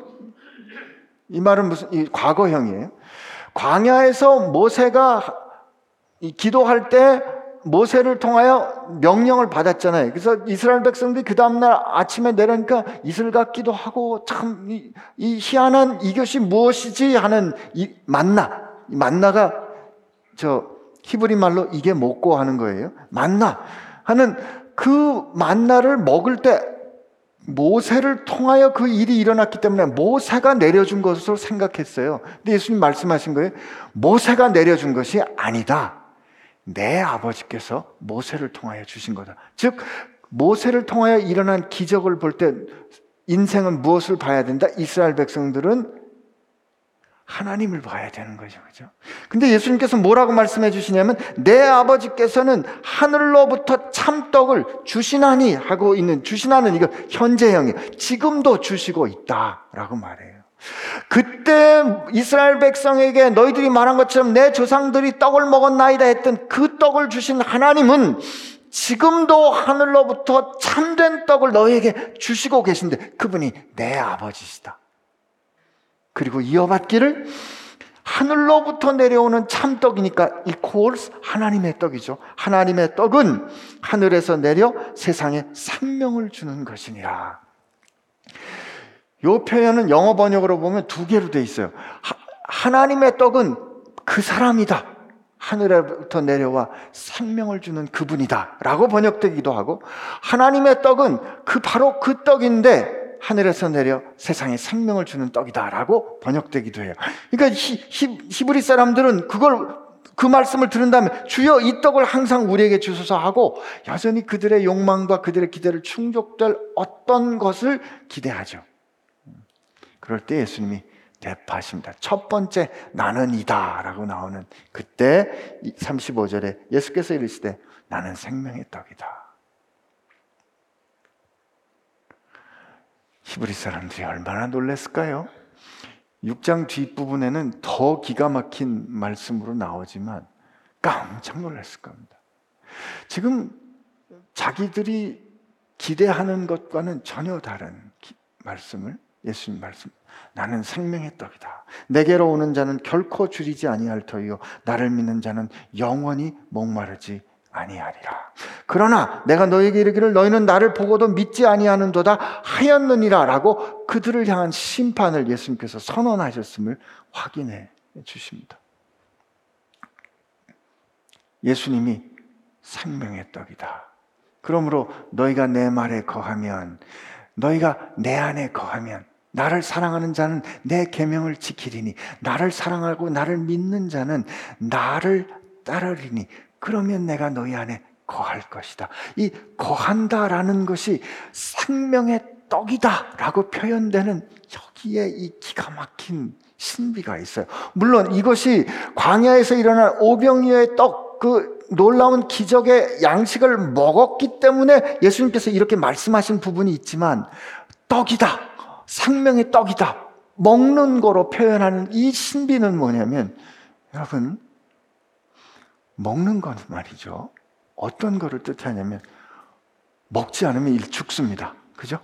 Speaker 1: 이 말은 무슨 이 과거형이에요. 광야에서 모세가 기도할 때 모세를 통하여 명령을 받았잖아요. 그래서 이스라엘 백성들이 그 다음날 아침에 내려니까 이슬 같기도 하고 참 이 희한한 이것이 무엇이지 하는 이 만나. 이 만나가 저 히브리 말로 이게 먹고 하는 거예요. 만나 하는 그 만나를 먹을 때 모세를 통하여 그 일이 일어났기 때문에 모세가 내려준 것으로 생각했어요. 근데 예수님 말씀하신 거예요. 모세가 내려준 것이 아니다. 내 아버지께서 모세를 통하여 주신 거다. 즉, 모세를 통하여 일어난 기적을 볼 때 인생은 무엇을 봐야 된다? 이스라엘 백성들은 하나님을 봐야 되는 거죠. 그죠? 근데 예수님께서 뭐라고 말씀해 주시냐면 내 아버지께서는 하늘로부터 참떡을 주시나니 하고 있는 주시나는 이거 현재형이에요. 지금도 주시고 있다라고 말해요. 그때 이스라엘 백성에게 너희들이 말한 것처럼 내 조상들이 떡을 먹었나이다 했던 그 떡을 주신 하나님은 지금도 하늘로부터 참된 떡을 너희에게 주시고 계신데 그분이 내 아버지시다. 그리고 이어받기를 하늘로부터 내려오는 참떡이니까 이 콜스 하나님의 떡이죠. 하나님의 떡은 하늘에서 내려 세상에 생명을 주는 것이니라. 이 표현은 영어 번역으로 보면 두 개로 돼 있어요. 하, 나님의 떡은 그 사람이다. 하늘에부터 내려와 생명을 주는 그분이다. 라고 번역되기도 하고, 하나님의 떡은 그 바로 그 떡인데, 하늘에서 내려 세상에 생명을 주는 떡이다라고 번역되기도 해요. 그러니까 히, 히, 브리 사람들은 그걸 그 말씀을 들은 다음에 주여 이 떡을 항상 우리에게 주소서 하고 여전히 그들의 욕망과 그들의 기대를 충족될 어떤 것을 기대하죠. 그럴 때 예수님이 대파하십니다. 첫 번째 나는 이다라고 나오는 그때 35절에 예수께서 이르시되 나는 생명의 떡이다. 히브리 사람들이 얼마나 놀랐을까요? 6장 뒷부분에는 더 기가 막힌 말씀으로 나오지만 깜짝 놀랐을 겁니다. 지금 자기들이 기대하는 것과는 전혀 다른 말씀을 예수님 말씀. 나는 생명의 떡이다. 내게로 오는 자는 결코 줄이지 아니할 터이요 나를 믿는 자는 영원히 목마르지 아니하리라. 그러나 내가 너에게 이르기를 너희는 나를 보고도 믿지 아니하는도다 하였느니라라고 그들을 향한 심판을 예수님께서 선언하셨음을 확인해 주십니다. 예수님이 생명의 떡이다. 그러므로 너희가 내 말에 거하면 너희가 내 안에 거하면 나를 사랑하는 자는 내 계명을 지키리니 나를 사랑하고 나를 믿는 자는 나를 따르리니 그러면 내가 너희 안에 거할 것이다. 이 거한다라는 것이 생명의 떡이다라고 표현되는 여기에 이 기가 막힌 신비가 있어요. 물론 이것이 광야에서 일어난 오병이어의 떡, 그 놀라운 기적의 양식을 먹었기 때문에 예수님께서 이렇게 말씀하신 부분이 있지만 떡이다. 생명의 떡이다. 먹는 거로 표현하는 이 신비는 뭐냐면 여러분 먹는 건 말이죠. 어떤 거를 뜻하냐면 먹지 않으면 일 죽습니다. 그죠?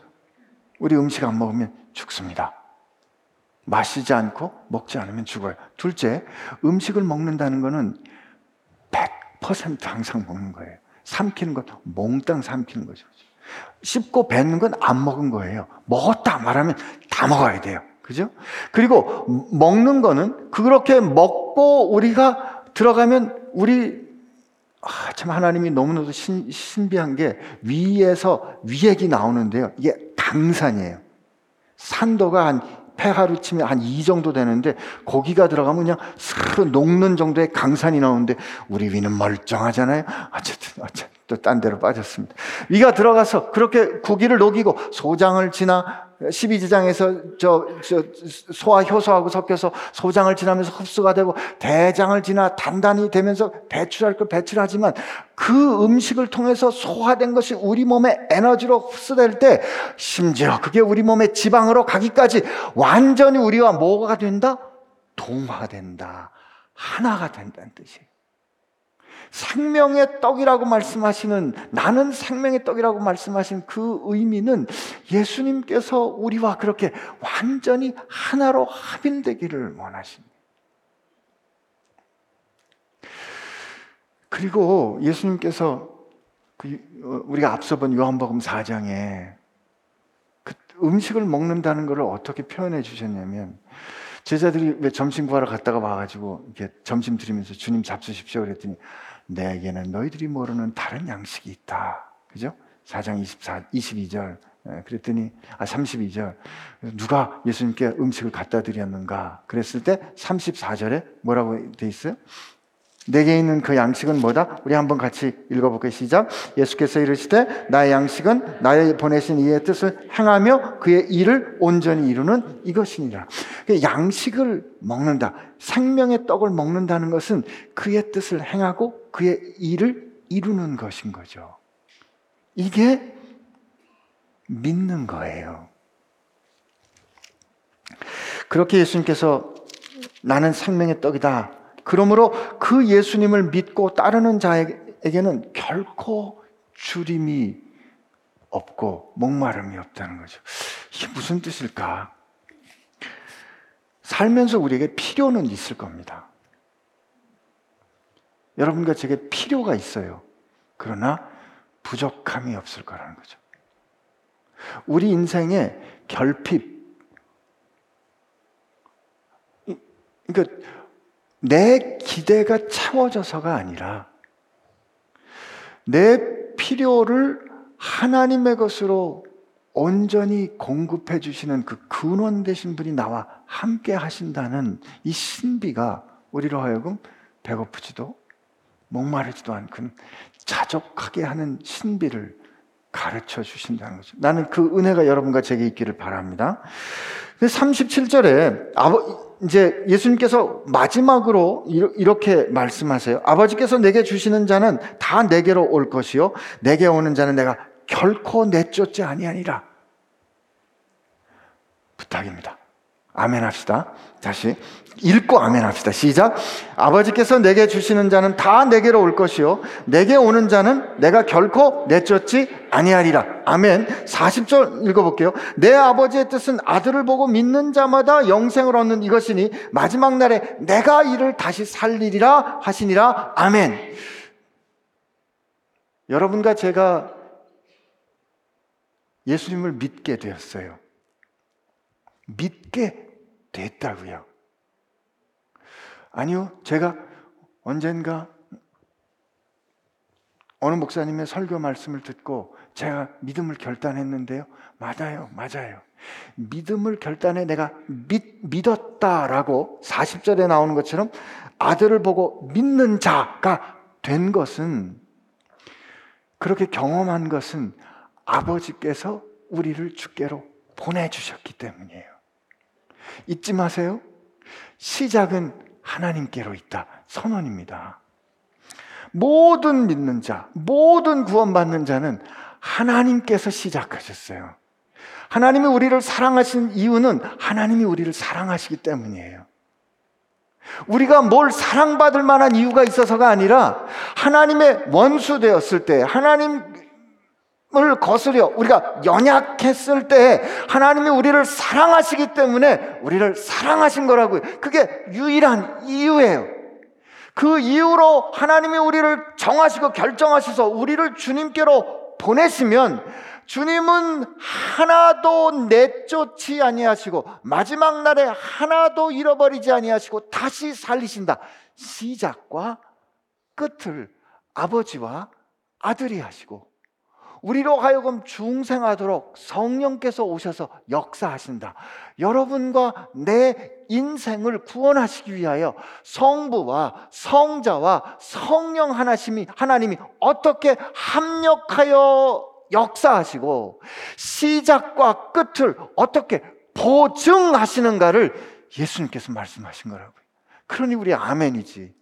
Speaker 1: 우리 음식 안 먹으면 죽습니다. 마시지 않고 먹지 않으면 죽어요. 둘째, 음식을 먹는다는 거는 100% 항상 먹는 거예요. 삼키는 것, 몽땅 삼키는 거죠. 씹고 뱉는 건 안 먹은 거예요. 먹었다 말하면 다 먹어야 돼요. 그죠? 그리고 먹는 거는 그렇게 먹고 우리가 들어가면 우리 아, 참 하나님이 너무나도 신, 신비한 게 위에서 위액이 나오는데요. 이게 강산이에요. 산도가 한 폐하루 치면 한 이 정도 되는데 고기가 들어가면 그냥 스르 녹는 정도의 강산이 나오는데 우리 위는 멀쩡하잖아요. 어쨌든 어쨌든 또 딴 데로 빠졌습니다. 위가 들어가서 그렇게 고기를 녹이고 소장을 지나 12지장에서 저, 저 소화 효소하고 섞여서 소장을 지나면서 흡수가 되고 대장을 지나 단단히 되면서 배출할 걸 배출하지만 그 음식을 통해서 소화된 것이 우리 몸의 에너지로 흡수될 때 심지어 그게 우리 몸의 지방으로 가기까지 완전히 우리와 뭐가 된다? 동화된다. 하나가 된다는 뜻이에요. 생명의 떡이라고 말씀하시는 나는 생명의 떡이라고 말씀하신 그 의미는 예수님께서 우리와 그렇게 완전히 하나로 합일되기를 원하십니다. 그리고 예수님께서 그 우리가 앞서 본 요한복음 4장에 그 음식을 먹는다는 것을 어떻게 표현해 주셨냐면 제자들이 왜 점심 구하러 갔다가 와가지고 이렇게 점심 드리면서 주님 잡수십시오 그랬더니 내게는 너희들이 모르는 다른 양식이 있다. 그죠? 4장 24, 22절. 그랬더니, 아, 32절. 누가 예수님께 음식을 갖다 드렸는가? 그랬을 때 34절에 뭐라고 돼 있어요? 내게 있는 그 양식은 뭐다? 우리 한번 같이 읽어볼게요. 시작. 예수께서 이르시되 나의 양식은 나의 보내신 이의 뜻을 행하며 그의 일을 온전히 이루는 이것이니라. 그 양식을 먹는다. 생명의 떡을 먹는다는 것은 그의 뜻을 행하고 그의 일을 이루는 것인 거죠. 이게 믿는 거예요. 그렇게 예수님께서 나는 생명의 떡이다. 그러므로 그 예수님을 믿고 따르는 자에게는 결코 주림이 없고 목마름이 없다는 거죠. 이게 무슨 뜻일까? 살면서 우리에게 필요는 있을 겁니다. 여러분과 제게 필요가 있어요. 그러나 부족함이 없을 거라는 거죠. 우리 인생의 결핍, 그러니까 내 기대가 채워져서가 아니라 내 필요를 하나님의 것으로 온전히 공급해 주시는 그 근원 되신 분이 나와 함께 하신다는 이 신비가 우리로 하여금 배고프지도 목마르지도 않고 자족하게 하는 신비를 가르쳐 주신다는 거죠. 나는 그 은혜가 여러분과 제게 있기를 바랍니다. 37절에 아버 이제 예수님께서 마지막으로 이렇게 말씀하세요. 아버지께서 내게 주시는 자는 다 내게로 올 것이요. 내게 오는 자는 내가 결코 내쫓지 아니하니라. 부탁입니다. 아멘 합시다. 다시 읽고 아멘 합시다. 시작. 아버지께서 내게 주시는 자는 다 내게로 올 것이요. 내게 오는 자는 내가 결코 내쫓지 아니하리라. 아멘. 40절 읽어볼게요. 내 아버지의 뜻은 아들을 보고 믿는 자마다 영생을 얻는 이것이니 마지막 날에 내가 이를 다시 살리리라 하시니라. 아멘. 여러분과 제가 예수님을 믿게 되었어요. 믿게 됐다고요. 아니요, 제가 언젠가 어느 목사님의 설교 말씀을 듣고 제가 믿음을 결단했는데요. 맞아요, 맞아요. 믿음을 결단해 내가 믿, 믿었다라고 40절에 나오는 것처럼 아들을 보고 믿는 자가 된 것은 그렇게 경험한 것은 아버지께서 우리를 주께로 보내주셨기 때문이에요. 잊지 마세요. 시작은 하나님께로 있다. 선언입니다. 모든 믿는 자, 모든 구원받는 자는 하나님께서 시작하셨어요. 하나님이 우리를 사랑하신 이유는 하나님이 우리를 사랑하시기 때문이에요. 우리가 뭘 사랑받을 만한 이유가 있어서가 아니라 하나님의 원수 되었을 때, 하나님 을 거스려 우리가 연약했을 때 하나님이 우리를 사랑하시기 때문에 우리를 사랑하신 거라고요. 그게 유일한 이유예요. 그 이유로 하나님이 우리를 정하시고 결정하셔서 우리를 주님께로 보내시면 주님은 하나도 내쫓지 아니하시고 마지막 날에 하나도 잃어버리지 아니하시고 다시 살리신다. 시작과 끝을 아버지와 아들이 하시고 우리로 하여금 중생하도록 성령께서 오셔서 역사하신다. 여러분과 내 인생을 구원하시기 위하여 성부와 성자와 성령 하나님이 하나님이 어떻게 합력하여 역사하시고 시작과 끝을 어떻게 보증하시는가를 예수님께서 말씀하신 거라고요. 그러니 우리 아멘이지.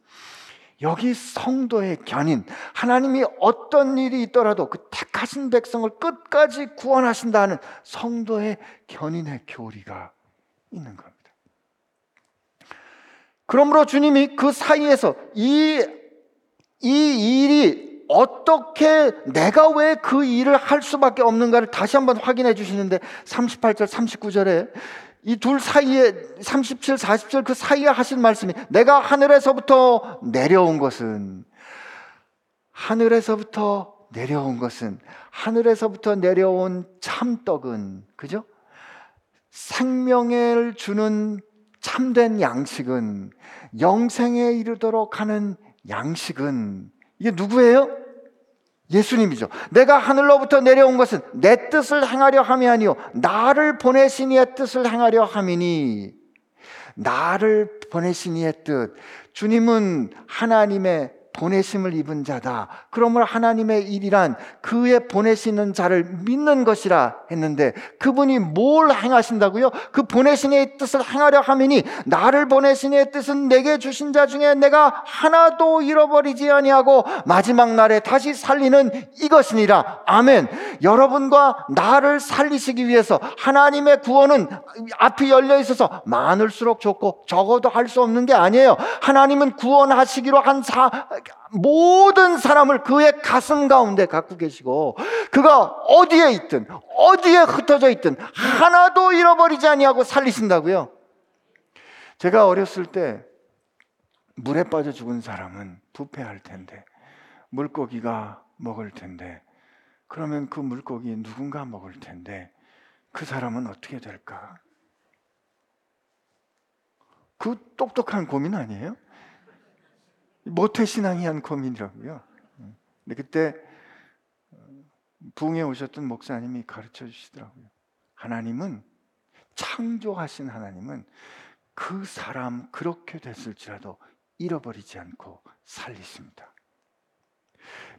Speaker 1: 여기 성도의 견인, 하나님이 어떤 일이 있더라도 그 택하신 백성을 끝까지 구원하신다는 성도의 견인의 교리가 있는 겁니다. 그러므로 주님이 그 사이에서 이, 이 일이 어떻게 내가 왜 그 일을 할 수밖에 없는가를 다시 한번 확인해 주시는데 38절, 39절에 이 둘 사이에 37, 40절 그 사이에 하신 말씀이 내가 하늘에서부터 내려온 것은 하늘에서부터 내려온 것은 하늘에서부터 내려온 참떡은 그죠? 생명을 주는 참된 양식은 영생에 이르도록 하는 양식은 이게 누구예요? 예수님이죠. 내가 하늘로부터 내려온 것은 내 뜻을 행하려 함이 아니요 나를 보내신 이의 뜻을 행하려 함이니 나를 보내신 이의 뜻. 주님은 하나님의 보내심을 입은 자다. 그러므로 하나님의 일이란 그의 보내시는 자를 믿는 것이라 했는데 그분이 뭘 행하신다고요? 그 보내신 이의 뜻을 행하려 하면이 나를 보내신 이의 뜻은 내게 주신 자 중에 내가 하나도 잃어버리지 아니하고 마지막 날에 다시 살리는 이것이니라. 아멘. 여러분과 나를 살리시기 위해서 하나님의 구원은 앞이 열려 있어서 많을수록 좋고 적어도 할 수 없는 게 아니에요. 하나님은 구원하시기로 한 사, 모든 사람을 그의 가슴 가운데 갖고 계시고 그가 어디에 있든 어디에 흩어져 있든 하나도 잃어버리지 아니하고 살리신다고요. 제가 어렸을 때 물에 빠져 죽은 사람은 부패할 텐데 물고기가 먹을 텐데 그러면 그 물고기 누군가 먹을 텐데 그 사람은 어떻게 될까? 그 똑똑한 고민 아니에요? 모태 신앙이 한 고민이라고요. 근데 그때 붕에 오셨던 목사님이 가르쳐 주시더라고요. 하나님은 창조하신 하나님은 그 사람 그렇게 됐을지라도 잃어버리지 않고 살리십니다.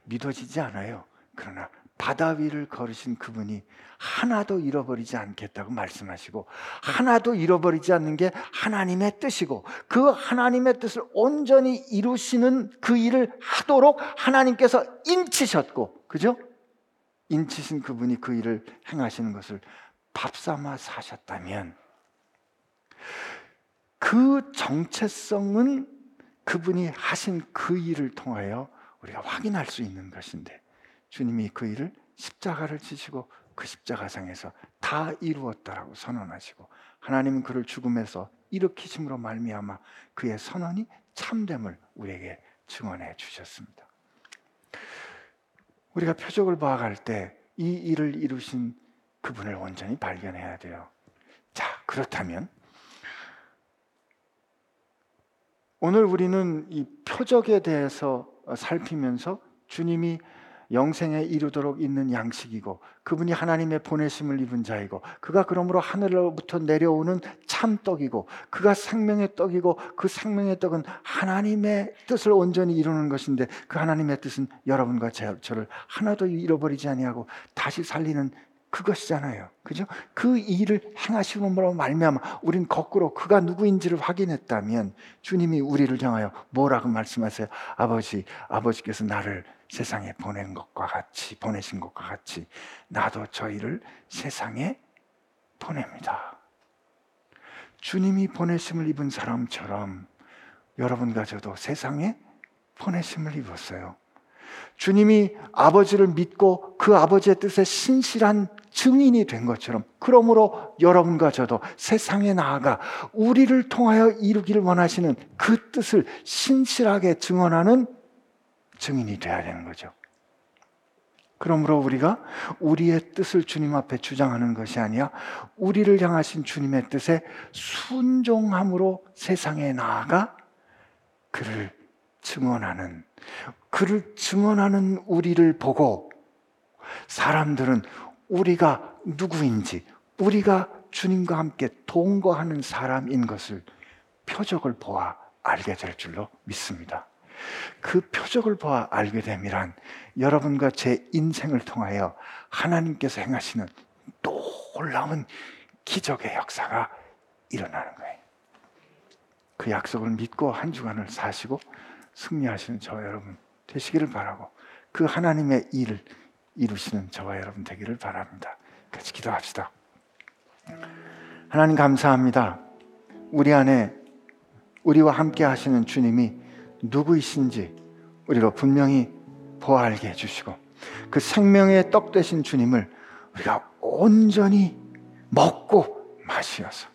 Speaker 1: 믿어지지 않아요. 그러나 바다 위를 걸으신 그분이 하나도 잃어버리지 않겠다고 말씀하시고 하나도 잃어버리지 않는 게 하나님의 뜻이고 그 하나님의 뜻을 온전히 이루시는 그 일을 하도록 하나님께서 인치셨고 그죠? 인치신 그분이 그 일을 행하시는 것을 밥삼아 사셨다면 그 정체성은 그분이 하신 그 일을 통하여 우리가 확인할 수 있는 것인데 주님이 그 일을 십자가를 지시고 그 십자가상에서 다 이루었다라고 선언하시고 하나님은 그를 죽음에서 일으키심으로 말미암아 그의 선언이 참됨을 우리에게 증언해 주셨습니다. 우리가 표적을 봐갈 때 이 일을 이루신 그분을 온전히 발견해야 돼요. 자, 그렇다면 오늘 우리는 이 표적에 대해서 살피면서 주님이 영생에 이르도록 있는 양식이고 그분이 하나님의 보내심을 입은 자이고 그가 그러므로 하늘로부터 내려오는 참 떡이고 그가 생명의 떡이고 그 생명의 떡은 하나님의 뜻을 온전히 이루는 것인데 그 하나님의 뜻은 여러분과 저를 하나도 잃어버리지 아니하고 다시 살리는 그것이잖아요. 그죠? 그 일을 행하시므로 말미암아 우린 거꾸로 그가 누구인지를 확인했다면 주님이 우리를 향하여 뭐라고 말씀하세요? 아버지, 아버지께서 나를 세상에 보낸 것과 같이 보내신 것과 같이 나도 저희를 세상에 보냅니다. 주님이 보내심을 입은 사람처럼 여러분과 저도 세상에 보내심을 입었어요. 주님이 아버지를 믿고 그 아버지의 뜻에 신실한 증인이 된 것처럼 그러므로 여러분과 저도 세상에 나아가 우리를 통하여 이루기를 원하시는 그 뜻을 신실하게 증언하는 증인이 되어야 되는 거죠. 그러므로 우리가 우리의 뜻을 주님 앞에 주장하는 것이 아니야 우리를 향하신 주님의 뜻에 순종함으로 세상에 나아가 그를 증언하는 그를 증언하는 우리를 보고 사람들은 우리가 누구인지 우리가 주님과 함께 동거하는 사람인 것을 표적을 보아 알게 될 줄로 믿습니다. 그 표적을 보아 알게 되면 여러분과 제 인생을 통하여 하나님께서 행하시는 놀라운 기적의 역사가 일어나는 거예요. 그 약속을 믿고 한 주간을 사시고 승리하시는 저와 여러분 되시기를 바라고 그 하나님의 일을 이루시는 저와 여러분 되기를 바랍니다. 같이 기도합시다. 하나님 감사합니다. 우리 안에 우리와 함께 하시는 주님이 누구이신지 우리로 분명히 보아알게 해주시고 그 생명의 떡 되신 주님을 우리가 온전히 먹고 마시어서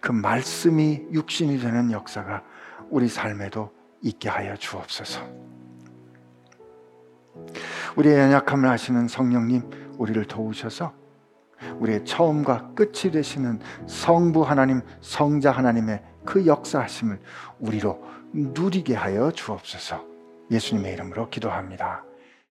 Speaker 1: 그 말씀이 육신이 되는 역사가 우리 삶에도 있게 하여 주옵소서. 우리의 연약함을 아시는 성령님, 우리를 도우셔서 우리의 처음과 끝이 되시는 성부 하나님, 성자 하나님의 그 역사하심을 우리로 누리게 하여 주옵소서. 예수님의 이름으로 기도합니다.